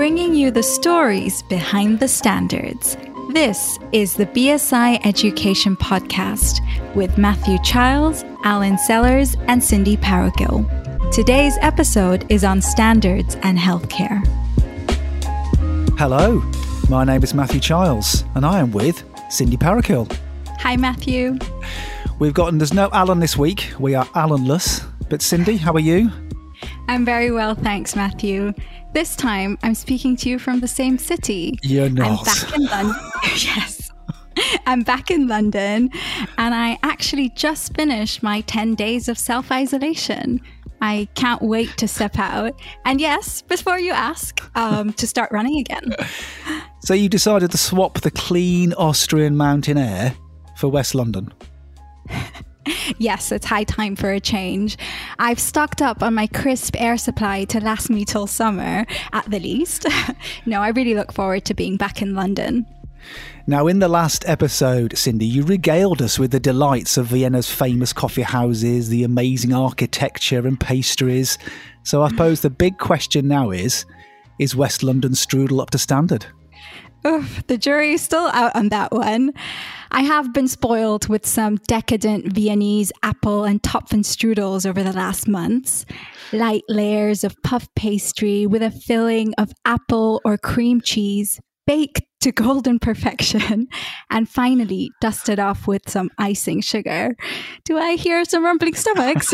bringing you the stories behind the standards. This is the BSI Education Podcast with Matthew Childs, Alan Sellers, and Cindy Paragill. Today's episode is on standards and healthcare. Hello, my name is Matthew Childs, and I am with Cindy Parakill. Hi, Matthew. We've gotten, there's no Alan this week. We are Alanless. But Cindy, how are you? I'm very well, thanks, Matthew. This time, I'm speaking to you from the same city. You're not. I'm back in London. yes. I'm back in London, and I actually just finished my 10 days of self isolation. I can't wait to step out. And yes, before you ask, um, to start running again. So you decided to swap the clean Austrian mountain air for West London? yes, it's high time for a change. I've stocked up on my crisp air supply to last me till summer, at the least. no, I really look forward to being back in London. Now, in the last episode, Cindy, you regaled us with the delights of Vienna's famous coffee houses, the amazing architecture and pastries. So, I suppose the big question now is is West London strudel up to standard? Oof, the jury is still out on that one. I have been spoiled with some decadent Viennese apple and Topfenstrudels over the last months. Light layers of puff pastry with a filling of apple or cream cheese, baked to golden perfection, and finally dusted off with some icing sugar. Do I hear some rumbling stomachs?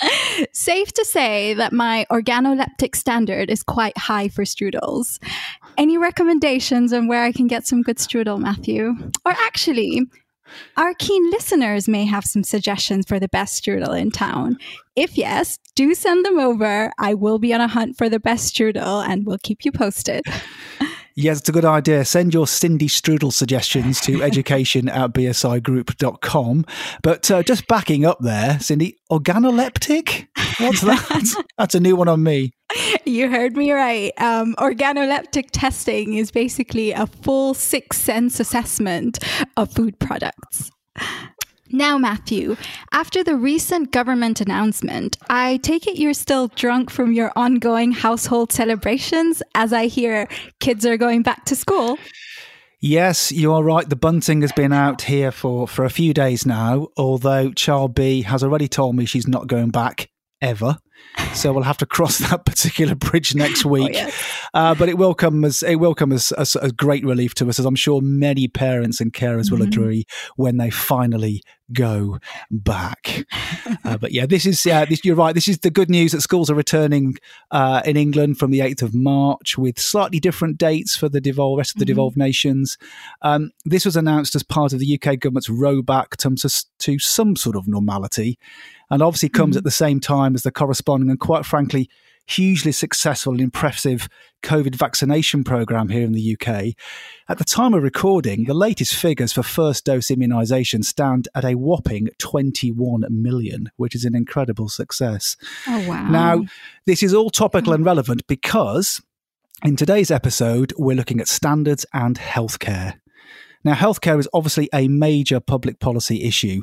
Safe to say that my organoleptic standard is quite high for strudels. Any recommendations on where I can get some good strudel, Matthew? Or actually, our keen listeners may have some suggestions for the best strudel in town. If yes, do send them over. I will be on a hunt for the best strudel and we'll keep you posted. Yes, it's a good idea. Send your Cindy Strudel suggestions to education at bsigroup.com. But uh, just backing up there, Cindy, organoleptic? What's that? That's a new one on me. You heard me right. Um, organoleptic testing is basically a full six sense assessment of food products. Now, Matthew, after the recent government announcement, I take it you're still drunk from your ongoing household celebrations as I hear kids are going back to school. Yes, you are right. The bunting has been out here for, for a few days now, although Child B has already told me she's not going back ever. So we'll have to cross that particular bridge next oh, week. Oh, uh, but it will come as it will come as, as, a great relief to us, as I'm sure many parents and carers mm-hmm. will agree when they finally go back. uh, but yeah, this is uh, this, you're right. This is the good news that schools are returning uh, in England from the 8th of March with slightly different dates for the devolved, rest of the mm-hmm. devolved nations. Um, this was announced as part of the UK government's rowback to, to some sort of normality and obviously comes mm-hmm. at the same time as the corresponding and quite frankly hugely successful and impressive COVID vaccination program here in the UK. At the time of recording, the latest figures for first dose immunisation stand at a whopping 21 million, which is an incredible success. Oh, wow. Now, this is all topical and relevant because in today's episode, we're looking at standards and healthcare. Now, healthcare is obviously a major public policy issue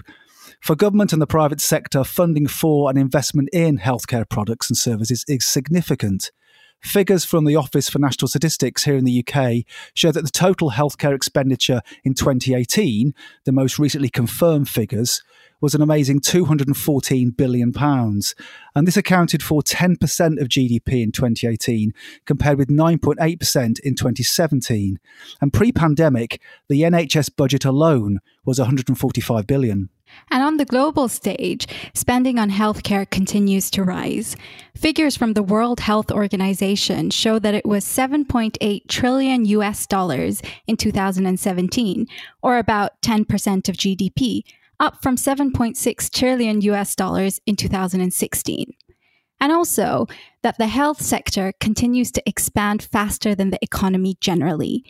for government and the private sector, funding for and investment in healthcare products and services is significant. Figures from the Office for National Statistics here in the UK show that the total healthcare expenditure in 2018, the most recently confirmed figures, was an amazing £214 billion. And this accounted for 10% of GDP in 2018, compared with 9.8% in 2017. And pre pandemic, the NHS budget alone was £145 billion. And on the global stage, spending on healthcare continues to rise. Figures from the World Health Organization show that it was 7.8 trillion US dollars in 2017, or about 10% of GDP, up from 7.6 trillion US dollars in 2016. And also that the health sector continues to expand faster than the economy generally.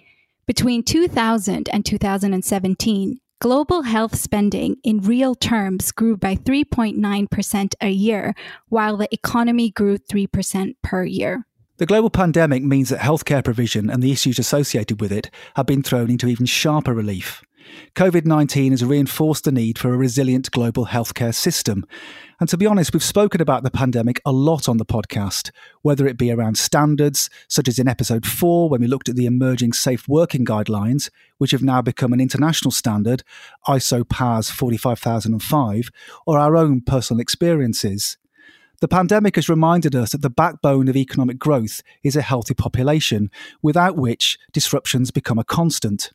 Between 2000 and 2017, global health spending in real terms grew by 3.9% a year, while the economy grew 3% per year. The global pandemic means that healthcare provision and the issues associated with it have been thrown into even sharper relief. COVID 19 has reinforced the need for a resilient global healthcare system. And to be honest, we've spoken about the pandemic a lot on the podcast, whether it be around standards, such as in episode four, when we looked at the emerging safe working guidelines, which have now become an international standard, ISO PAS 45005, or our own personal experiences. The pandemic has reminded us that the backbone of economic growth is a healthy population, without which disruptions become a constant.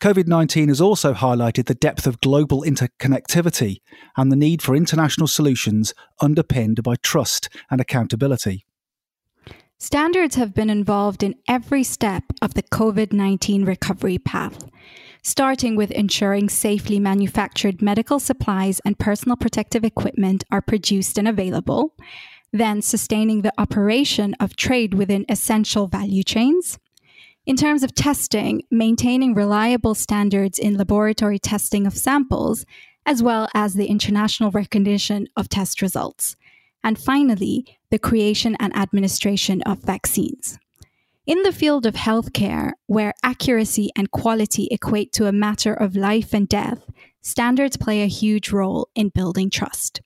COVID 19 has also highlighted the depth of global interconnectivity and the need for international solutions underpinned by trust and accountability. Standards have been involved in every step of the COVID 19 recovery path starting with ensuring safely manufactured medical supplies and personal protective equipment are produced and available, then sustaining the operation of trade within essential value chains. In terms of testing, maintaining reliable standards in laboratory testing of samples, as well as the international recognition of test results. And finally, the creation and administration of vaccines. In the field of healthcare, where accuracy and quality equate to a matter of life and death, standards play a huge role in building trust.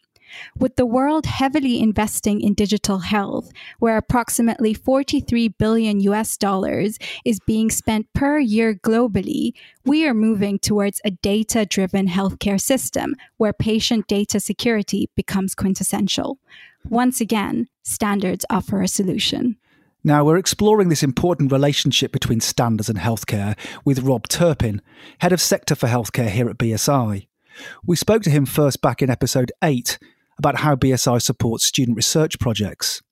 With the world heavily investing in digital health, where approximately 43 billion US dollars is being spent per year globally, we are moving towards a data driven healthcare system where patient data security becomes quintessential. Once again, standards offer a solution. Now, we're exploring this important relationship between standards and healthcare with Rob Turpin, Head of Sector for Healthcare here at BSI. We spoke to him first back in episode 8 about how BSI supports student research projects.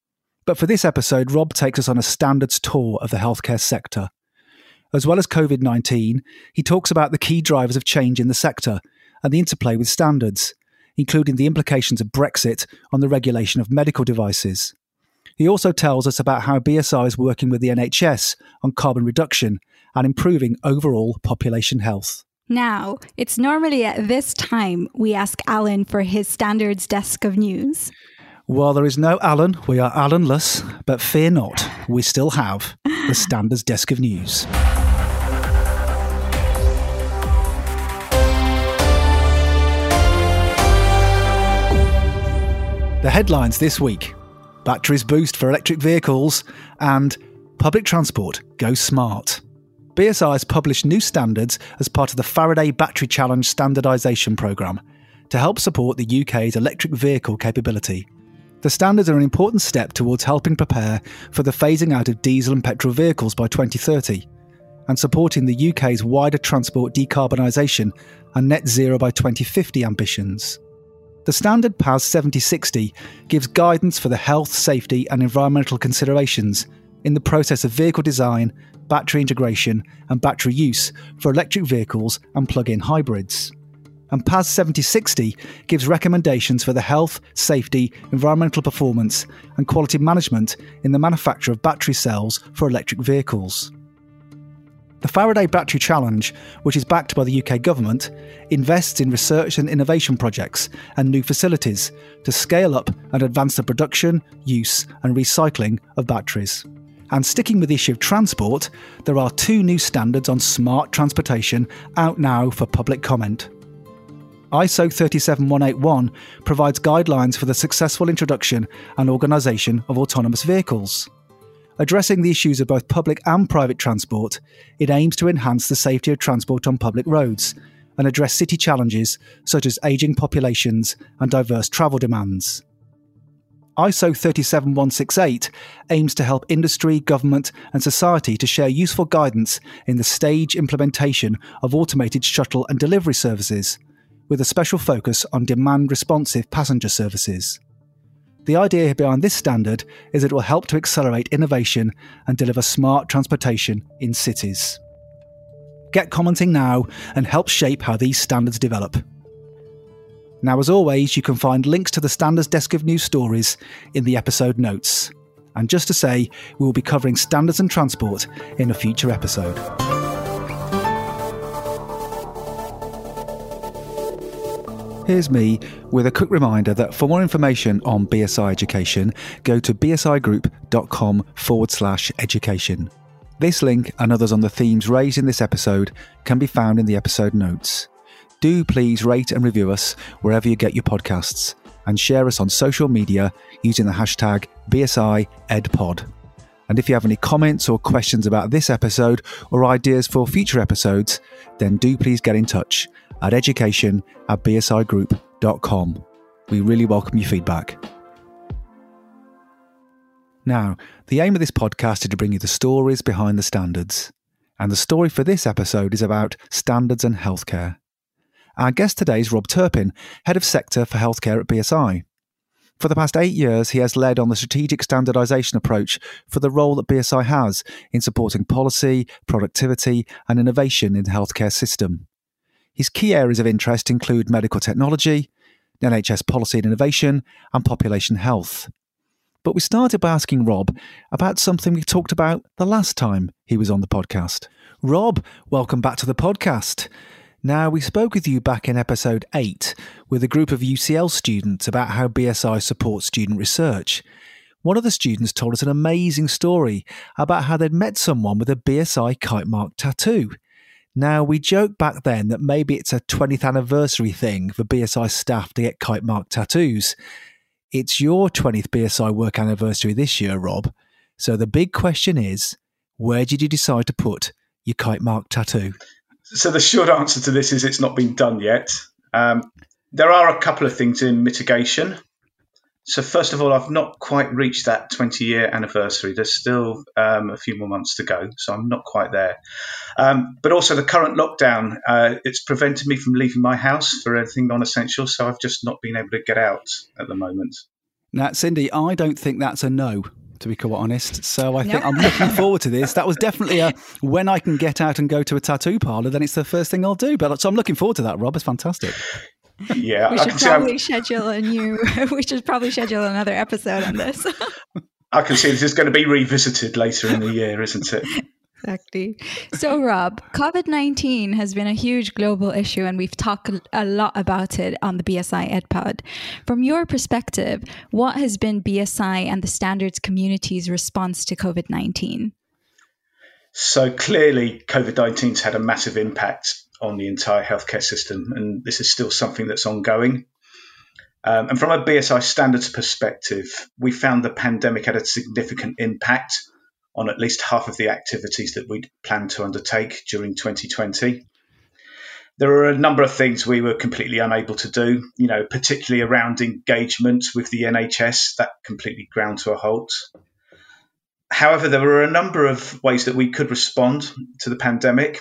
But for this episode, Rob takes us on a standards tour of the healthcare sector. As well as COVID 19, he talks about the key drivers of change in the sector and the interplay with standards, including the implications of Brexit on the regulation of medical devices. He also tells us about how BSI is working with the NHS on carbon reduction and improving overall population health. Now, it's normally at this time we ask Alan for his standards desk of news. While there is no Alan, we are Alanless, but fear not, we still have the standards desk of news. The headlines this week batteries boost for electric vehicles, and public transport goes smart. BSI has published new standards as part of the Faraday Battery Challenge standardisation programme to help support the UK's electric vehicle capability. The standards are an important step towards helping prepare for the phasing out of diesel and petrol vehicles by 2030 and supporting the UK's wider transport decarbonisation and net zero by 2050 ambitions. The standard PAS 7060 gives guidance for the health, safety, and environmental considerations in the process of vehicle design, battery integration, and battery use for electric vehicles and plug in hybrids. And PAS 7060 gives recommendations for the health, safety, environmental performance, and quality management in the manufacture of battery cells for electric vehicles. The Faraday Battery Challenge, which is backed by the UK government, invests in research and innovation projects and new facilities to scale up and advance the production, use, and recycling of batteries. And sticking with the issue of transport, there are two new standards on smart transportation out now for public comment. ISO 37181 provides guidelines for the successful introduction and organisation of autonomous vehicles. Addressing the issues of both public and private transport, it aims to enhance the safety of transport on public roads and address city challenges such as ageing populations and diverse travel demands. ISO 37168 aims to help industry, government, and society to share useful guidance in the stage implementation of automated shuttle and delivery services, with a special focus on demand responsive passenger services. The idea behind this standard is it will help to accelerate innovation and deliver smart transportation in cities. Get commenting now and help shape how these standards develop. Now, as always, you can find links to the Standards Desk of News stories in the episode notes. And just to say, we will be covering standards and transport in a future episode. Here's me with a quick reminder that for more information on BSI education, go to bsigroup.com forward slash education. This link and others on the themes raised in this episode can be found in the episode notes. Do please rate and review us wherever you get your podcasts and share us on social media using the hashtag BSIEdPod. And if you have any comments or questions about this episode or ideas for future episodes, then do please get in touch at education at bsigroup.com. We really welcome your feedback. Now, the aim of this podcast is to bring you the stories behind the standards. And the story for this episode is about standards and healthcare. Our guest today is Rob Turpin, Head of Sector for Healthcare at BSI. For the past eight years, he has led on the strategic standardisation approach for the role that BSI has in supporting policy, productivity, and innovation in the healthcare system. His key areas of interest include medical technology, NHS policy and innovation, and population health. But we started by asking Rob about something we talked about the last time he was on the podcast. Rob, welcome back to the podcast. Now, we spoke with you back in episode 8 with a group of UCL students about how BSI supports student research. One of the students told us an amazing story about how they'd met someone with a BSI kite mark tattoo. Now, we joked back then that maybe it's a 20th anniversary thing for BSI staff to get kite mark tattoos. It's your 20th BSI work anniversary this year, Rob. So the big question is where did you decide to put your kite mark tattoo? So the short answer to this is it's not been done yet. Um, there are a couple of things in mitigation. So first of all, I've not quite reached that 20 year anniversary. There's still um, a few more months to go, so I'm not quite there. Um, but also the current lockdown, uh, it's prevented me from leaving my house for anything non-essential. So I've just not been able to get out at the moment. Now, Cindy, I don't think that's a no to be quite honest. So I think I'm looking forward to this. That was definitely a when I can get out and go to a tattoo parlor, then it's the first thing I'll do. But so I'm looking forward to that. Rob, it's fantastic. Yeah, we should probably schedule a new. we should probably schedule another episode on this. I can see this is going to be revisited later in the year, isn't it? Exactly. So, Rob, COVID 19 has been a huge global issue, and we've talked a lot about it on the BSI EdPod. From your perspective, what has been BSI and the standards community's response to COVID 19? So, clearly, COVID 19's had a massive impact on the entire healthcare system, and this is still something that's ongoing. Um, and from a BSI standards perspective, we found the pandemic had a significant impact on at least half of the activities that we'd planned to undertake during 2020. There are a number of things we were completely unable to do, you know, particularly around engagement with the NHS, that completely ground to a halt. However, there were a number of ways that we could respond to the pandemic.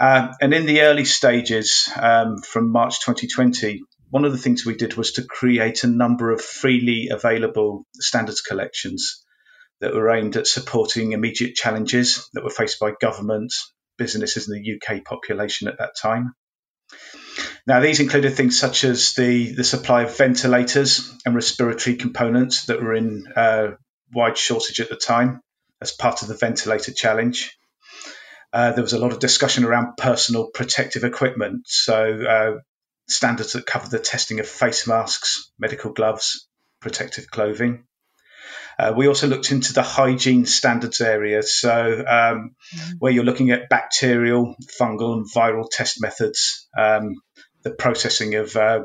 Uh, and in the early stages um, from March 2020, one of the things we did was to create a number of freely available standards collections that were aimed at supporting immediate challenges that were faced by government, businesses, and the UK population at that time. Now, these included things such as the, the supply of ventilators and respiratory components that were in uh, wide shortage at the time as part of the ventilator challenge. Uh, there was a lot of discussion around personal protective equipment, so uh, standards that cover the testing of face masks, medical gloves, protective clothing. Uh, we also looked into the hygiene standards area, so um, mm-hmm. where you're looking at bacterial, fungal, and viral test methods, um, the processing of uh,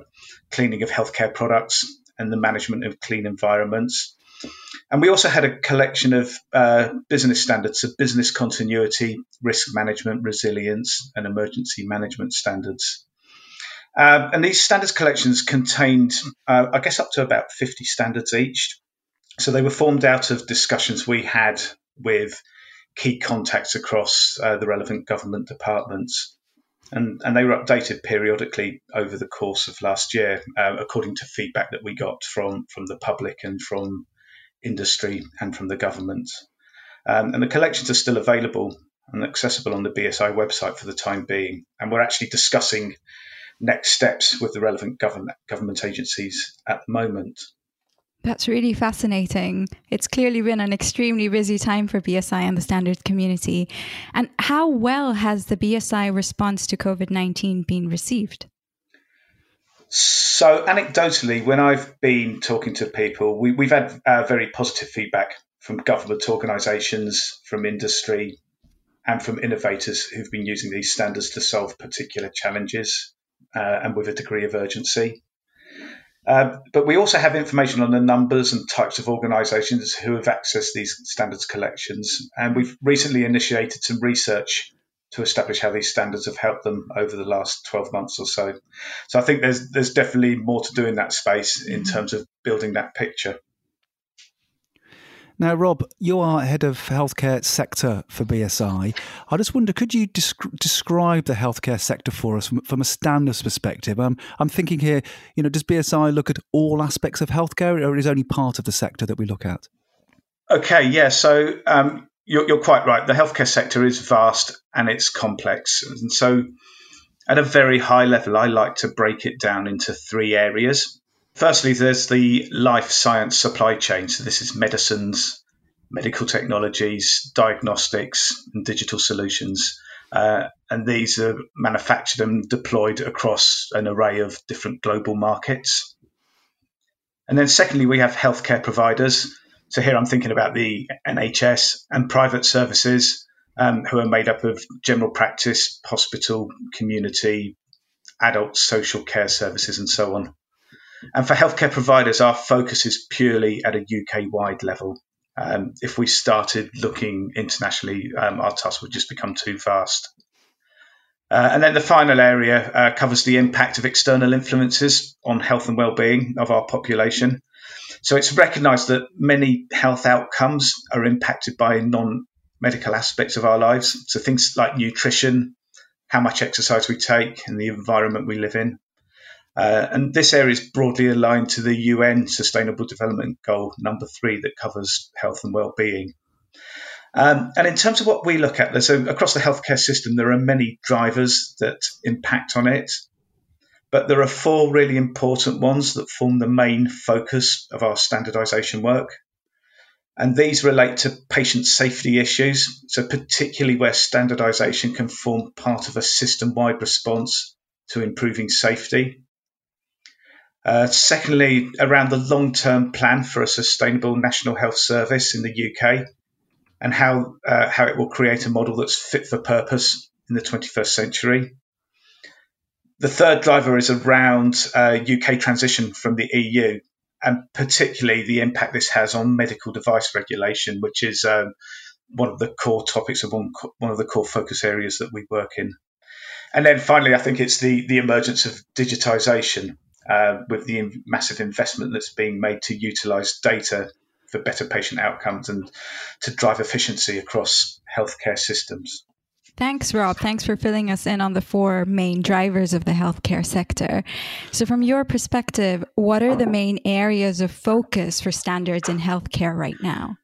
cleaning of healthcare products, and the management of clean environments. And we also had a collection of uh, business standards, so business continuity, risk management, resilience, and emergency management standards. Uh, and these standards collections contained, uh, I guess, up to about 50 standards each. So they were formed out of discussions we had with key contacts across uh, the relevant government departments. And, and they were updated periodically over the course of last year, uh, according to feedback that we got from, from the public and from industry and from the government. Um, and the collections are still available and accessible on the BSI website for the time being. And we're actually discussing next steps with the relevant government, government agencies at the moment. That's really fascinating. It's clearly been an extremely busy time for BSI and the standards community. And how well has the BSI response to COVID 19 been received? So, anecdotally, when I've been talking to people, we, have had uh, very positive feedback from government organisations, from industry, and from innovators who've been using these standards to solve particular challenges uh, and with a degree of urgency. Uh, but we also have information on the numbers and types of organisations who have accessed these standards collections. And we've recently initiated some research to establish how these standards have helped them over the last 12 months or so. So I think there's there's definitely more to do in that space in mm-hmm. terms of building that picture. Now, Rob, you are head of healthcare sector for BSI. I just wonder, could you desc- describe the healthcare sector for us from, from a standards perspective? Um, I'm thinking here, you know, does BSI look at all aspects of healthcare, or is only part of the sector that we look at? Okay, yeah. So um, you're, you're quite right. The healthcare sector is vast and it's complex, and so at a very high level, I like to break it down into three areas. Firstly, there's the life science supply chain. So this is medicines, medical technologies, diagnostics, and digital solutions. Uh, and these are manufactured and deployed across an array of different global markets. And then, secondly, we have healthcare providers. So here I'm thinking about the NHS and private services um, who are made up of general practice, hospital, community, adult social care services, and so on. And for healthcare providers, our focus is purely at a UK wide level. Um, if we started looking internationally, um, our task would just become too vast. Uh, and then the final area uh, covers the impact of external influences on health and well-being of our population. So it's recognised that many health outcomes are impacted by non-medical aspects of our lives. So things like nutrition, how much exercise we take, and the environment we live in. Uh, and this area is broadly aligned to the UN Sustainable Development Goal number three that covers health and well-being. Um, and in terms of what we look at, so across the healthcare system, there are many drivers that impact on it, but there are four really important ones that form the main focus of our standardisation work. And these relate to patient safety issues, so particularly where standardisation can form part of a system-wide response to improving safety. Uh, secondly, around the long term plan for a sustainable national health service in the UK and how, uh, how it will create a model that's fit for purpose in the 21st century. The third driver is around uh, UK transition from the EU and particularly the impact this has on medical device regulation, which is um, one of the core topics of one, one of the core focus areas that we work in. And then finally, I think it's the, the emergence of digitization uh, with the massive investment that's being made to utilize data for better patient outcomes and to drive efficiency across healthcare systems. Thanks, Rob. Thanks for filling us in on the four main drivers of the healthcare sector. So, from your perspective, what are the main areas of focus for standards in healthcare right now?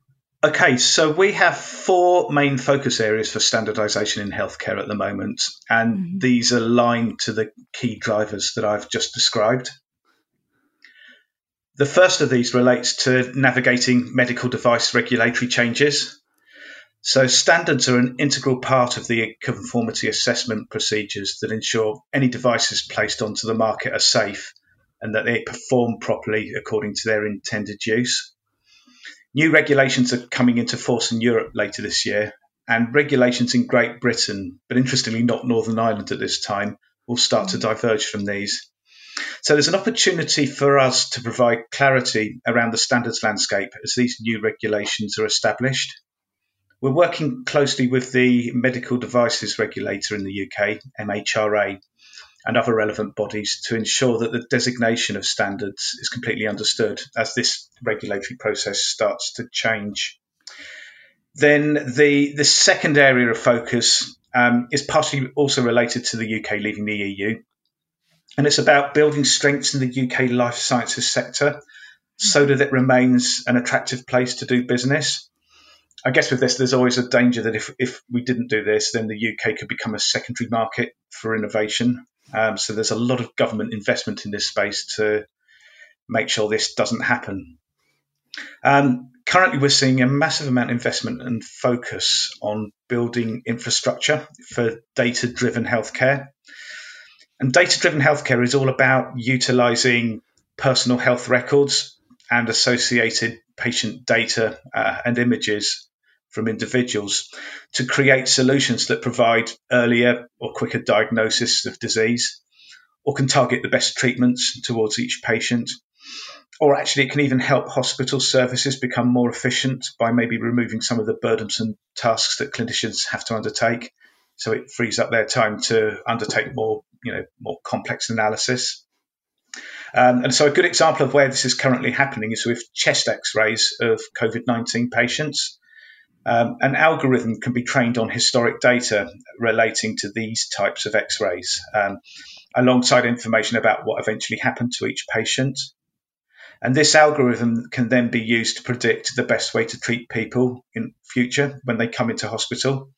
Okay, so we have four main focus areas for standardization in healthcare at the moment, and mm-hmm. these align to the key drivers that I've just described. The first of these relates to navigating medical device regulatory changes. So, standards are an integral part of the conformity assessment procedures that ensure any devices placed onto the market are safe and that they perform properly according to their intended use. New regulations are coming into force in Europe later this year, and regulations in Great Britain, but interestingly not Northern Ireland at this time, will start to mm. diverge from these. So there's an opportunity for us to provide clarity around the standards landscape as these new regulations are established. We're working closely with the Medical Devices Regulator in the UK, MHRA, and other relevant bodies to ensure that the designation of standards is completely understood as this regulatory process starts to change. Then the, the second area of focus um, is partially also related to the UK leaving the EU. And it's about building strengths in the UK life sciences sector so that it remains an attractive place to do business. I guess with this, there's always a danger that if, if we didn't do this, then the UK could become a secondary market for innovation. Um, so there's a lot of government investment in this space to make sure this doesn't happen. Um, currently, we're seeing a massive amount of investment and focus on building infrastructure for data driven healthcare. And data driven healthcare is all about utilizing personal health records and associated patient data uh, and images from individuals to create solutions that provide earlier or quicker diagnosis of disease or can target the best treatments towards each patient. Or actually, it can even help hospital services become more efficient by maybe removing some of the burdensome tasks that clinicians have to undertake. So it frees up their time to undertake more, you know, more complex analysis. Um, and so, a good example of where this is currently happening is with chest x rays of COVID 19 patients. Um, an algorithm can be trained on historic data relating to these types of x rays, um, alongside information about what eventually happened to each patient. And this algorithm can then be used to predict the best way to treat people in future when they come into hospital.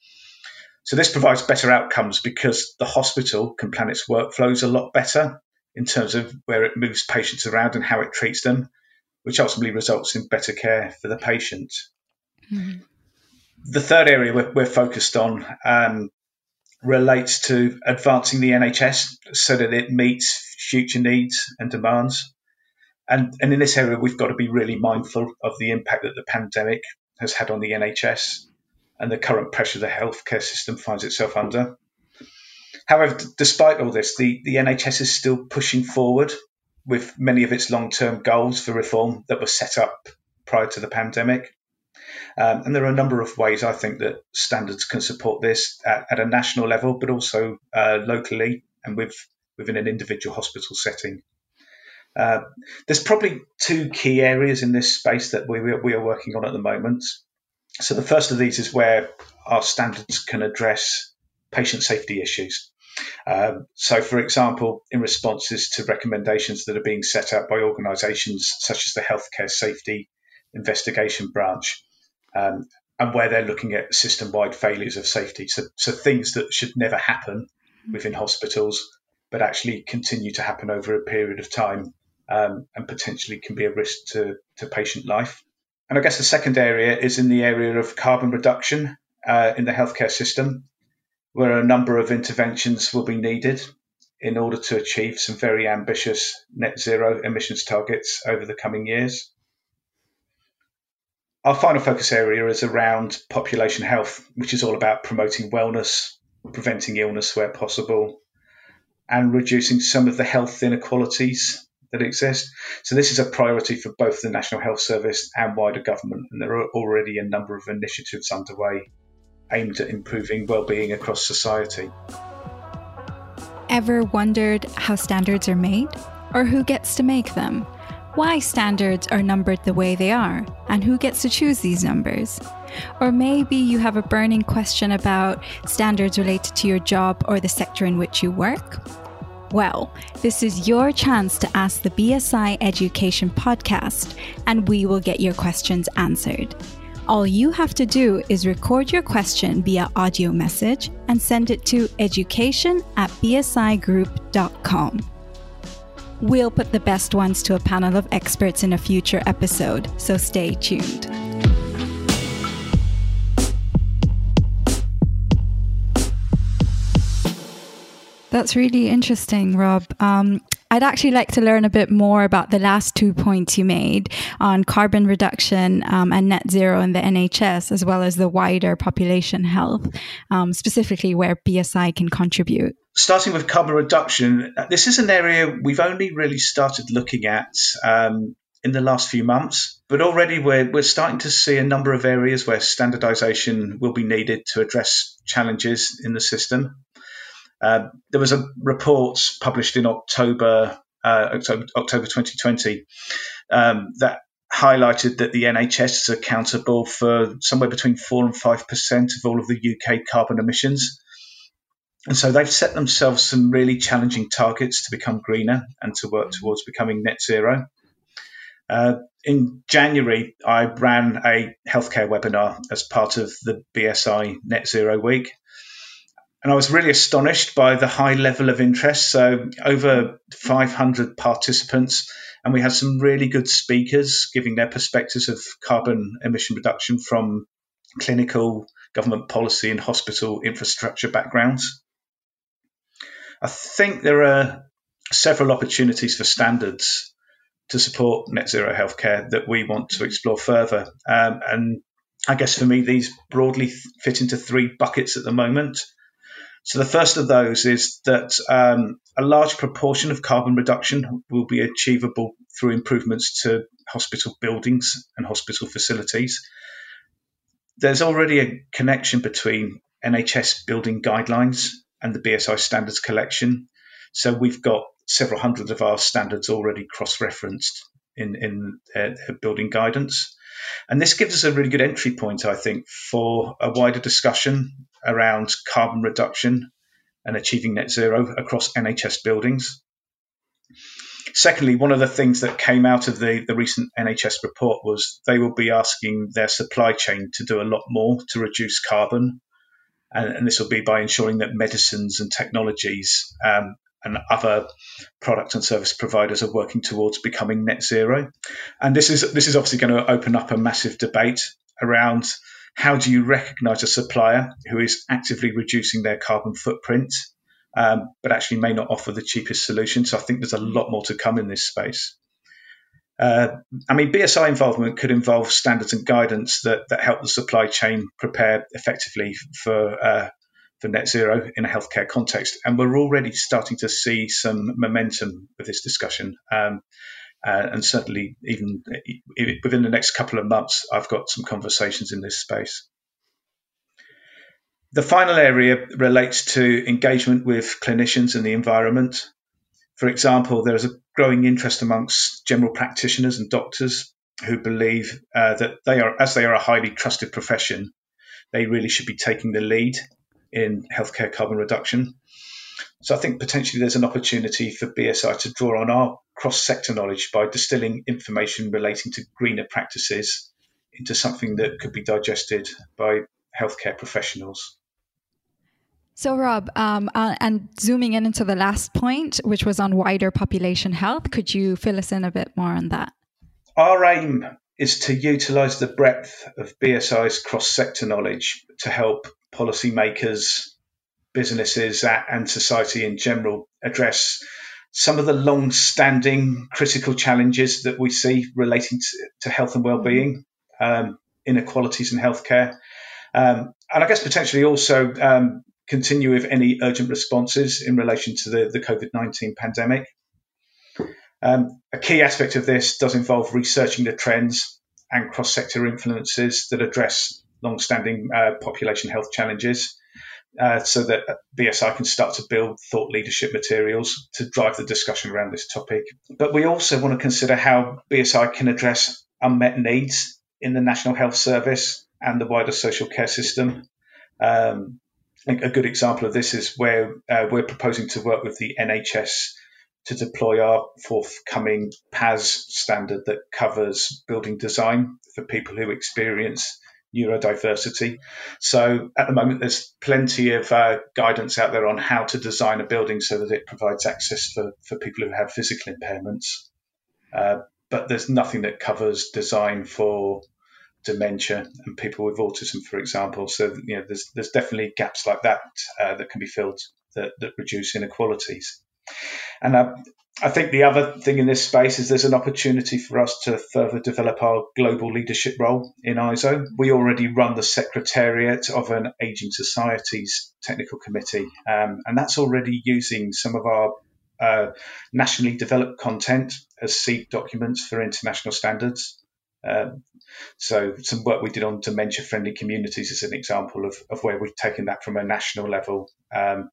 So this provides better outcomes because the hospital can plan its workflows a lot better in terms of where it moves patients around and how it treats them, which ultimately results in better care for the patient. Mm-hmm. The third area we're, we're focused on um, relates to advancing the NHS so that it meets future needs and demands. And, and in this area, we've got to be really mindful of the impact that the pandemic has had on the NHS and the current pressure the healthcare system finds itself under. However, despite all this, the, the NHS is still pushing forward with many of its long term goals for reform that were set up prior to the pandemic. Um, and there are a number of ways I think that standards can support this at, at a national level, but also uh, locally and with, within an individual hospital setting. Uh, there's probably two key areas in this space that we, we are working on at the moment. So the first of these is where our standards can address patient safety issues. Um, so, for example, in responses to recommendations that are being set out by organisations such as the Healthcare Safety Investigation Branch, um, and where they're looking at system wide failures of safety. So, so, things that should never happen within hospitals, but actually continue to happen over a period of time um, and potentially can be a risk to, to patient life. And I guess the second area is in the area of carbon reduction uh, in the healthcare system where a number of interventions will be needed in order to achieve some very ambitious net zero emissions targets over the coming years. Our final focus area is around population health, which is all about promoting wellness, preventing illness where possible, and reducing some of the health inequalities that exist. So, this is a priority for both the National Health Service and wider government, and there are already a number of initiatives underway aimed at improving well-being across society. Ever wondered how standards are made or who gets to make them? Why standards are numbered the way they are and who gets to choose these numbers? Or maybe you have a burning question about standards related to your job or the sector in which you work? Well, this is your chance to ask the BSI Education Podcast, and we will get your questions answered. All you have to do is record your question via audio message and send it to education at bsigroup.com. We'll put the best ones to a panel of experts in a future episode, so stay tuned. That's really interesting, Rob. Um, I'd actually like to learn a bit more about the last two points you made on carbon reduction um, and net zero in the NHS, as well as the wider population health, um, specifically where BSI can contribute. Starting with carbon reduction, this is an area we've only really started looking at um, in the last few months, but already we're, we're starting to see a number of areas where standardization will be needed to address challenges in the system. Uh, there was a report published in October, uh, October, October 2020 um, that highlighted that the NHS is accountable for somewhere between 4 and 5% of all of the UK carbon emissions. And so they've set themselves some really challenging targets to become greener and to work towards becoming net zero. Uh, in January, I ran a healthcare webinar as part of the BSI Net Zero Week and I was really astonished by the high level of interest. So, over 500 participants, and we had some really good speakers giving their perspectives of carbon emission reduction from clinical, government policy, and hospital infrastructure backgrounds. I think there are several opportunities for standards to support net zero healthcare that we want to explore further. Um, and I guess for me, these broadly fit into three buckets at the moment. So the first of those is that um, a large proportion of carbon reduction will be achievable through improvements to hospital buildings and hospital facilities. There's already a connection between NHS building guidelines and the BSI standards collection. So we've got several hundred of our standards already cross-referenced in, in uh, building guidance. And this gives us a really good entry point, I think, for a wider discussion around carbon reduction and achieving net zero across NHS buildings. Secondly, one of the things that came out of the, the recent NHS report was they will be asking their supply chain to do a lot more to reduce carbon. And, and this will be by ensuring that medicines and technologies um, and other product and service providers are working towards becoming net zero. And this is this is obviously going to open up a massive debate around how do you recognize a supplier who is actively reducing their carbon footprint, um, but actually may not offer the cheapest solution. So I think there's a lot more to come in this space. Uh, I mean, BSI involvement could involve standards and guidance that, that help the supply chain prepare effectively for uh, for net zero in a healthcare context. And we're already starting to see some momentum with this discussion. Um, uh, and certainly, even within the next couple of months, I've got some conversations in this space. The final area relates to engagement with clinicians and the environment. For example, there is a growing interest amongst general practitioners and doctors who believe uh, that they are, as they are a highly trusted profession, they really should be taking the lead in healthcare carbon reduction. So I think potentially there's an opportunity for BSI to draw on our cross sector knowledge by distilling information relating to greener practices into something that could be digested by healthcare professionals. So, Rob, um, uh, and zooming in into the last point, which was on wider population health, could you fill us in a bit more on that? Our aim is to utilise the breadth of BSI's cross sector knowledge to help policymakers, businesses, and society in general address some of the long standing critical challenges that we see relating to, to health and well-being, um, inequalities in healthcare, um, and I guess potentially also um, continue with any urgent responses in relation to the, the COVID 19 pandemic. Um, a key aspect of this does involve researching the trends and cross sector influences that address long standing uh, population health challenges uh, so that BSI can start to build thought leadership materials to drive the discussion around this topic. But we also want to consider how BSI can address unmet needs in the National Health Service and the wider social care system. Um, a good example of this is where uh, we're proposing to work with the NHS to deploy our forthcoming PAS standard that covers building design for people who experience neurodiversity. So at the moment, there's plenty of uh, guidance out there on how to design a building so that it provides access for, for people who have physical impairments. Uh, but there's nothing that covers design for dementia and people with autism, for example. So you know, there's there's definitely gaps like that uh, that can be filled that, that reduce inequalities. And uh, I think the other thing in this space is there's an opportunity for us to further develop our global leadership role in ISO. We already run the secretariat of an aging societies technical committee, um, and that's already using some of our uh, nationally developed content as seed documents for international standards. Um, so some work we did on dementia friendly communities is an example of, of where we've taken that from a national level um,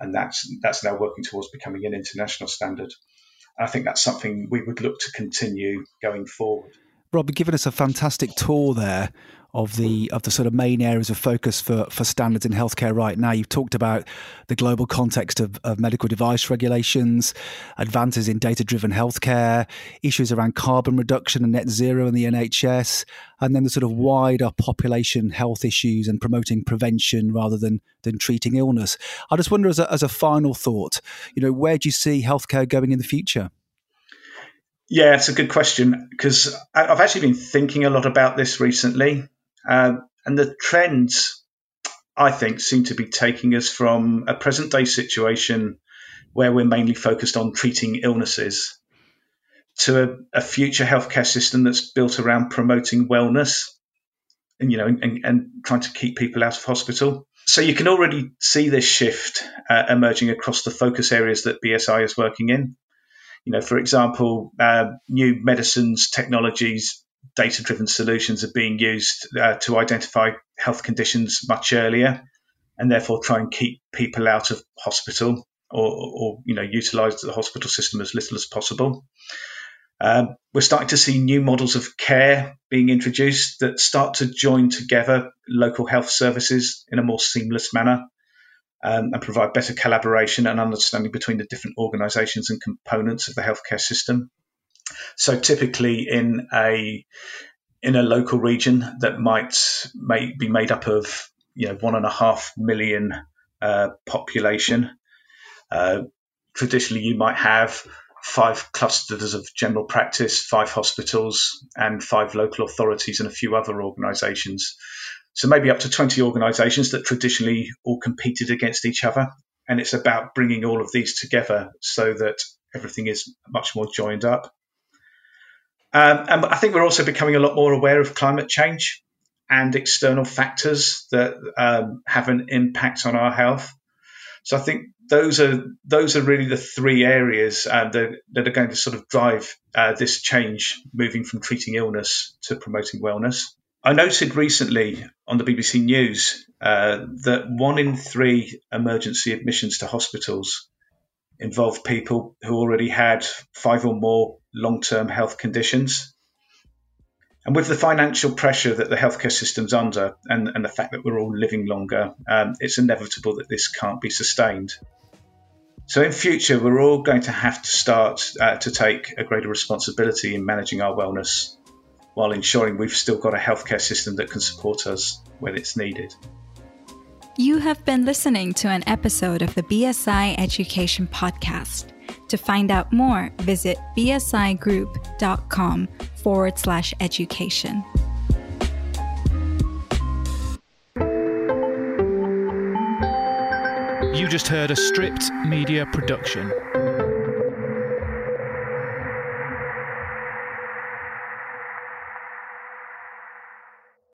and that's that's now working towards becoming an international standard. I think that's something we would look to continue going forward. Rob, you've given us a fantastic tour there of the of the sort of main areas of focus for for standards in healthcare right now. You've talked about the global context of, of medical device regulations, advances in data driven healthcare, issues around carbon reduction and net zero in the NHS, and then the sort of wider population health issues and promoting prevention rather than than treating illness. I just wonder as a, as a final thought, you know, where do you see healthcare going in the future? Yeah, it's a good question because I've actually been thinking a lot about this recently. Uh, and the trends, I think, seem to be taking us from a present day situation where we're mainly focused on treating illnesses to a, a future healthcare system that's built around promoting wellness and you know, and, and trying to keep people out of hospital. So you can already see this shift uh, emerging across the focus areas that BSI is working in. You know, for example, uh, new medicines, technologies, data-driven solutions are being used uh, to identify health conditions much earlier, and therefore try and keep people out of hospital or, or you know utilize the hospital system as little as possible. Um, we're starting to see new models of care being introduced that start to join together local health services in a more seamless manner um, and provide better collaboration and understanding between the different organisations and components of the healthcare system. So typically in a in a local region that might may be made up of you know one and a half million uh, population. Uh, traditionally, you might have five clusters of general practice, five hospitals, and five local authorities, and a few other organisations. So maybe up to 20 organisations that traditionally all competed against each other. And it's about bringing all of these together so that everything is much more joined up. Um, and I think we're also becoming a lot more aware of climate change and external factors that um, have an impact on our health. So I think those are those are really the three areas uh, that, that, are going to sort of drive uh, this change, moving from treating illness to promoting wellness. I noted recently on the BBC News uh, that one in three emergency admissions to hospitals involved people who already had five or more long term health conditions. And with the financial pressure that the healthcare system's under and, and the fact that we're all living longer, um, it's inevitable that this can't be sustained. So, in future, we're all going to have to start uh, to take a greater responsibility in managing our wellness while ensuring we've still got a healthcare system that can support us when it's needed. You have been listening to an episode of the BSI Education Podcast. To find out more, visit bsigroup.com forward slash education. You just heard a stripped media production.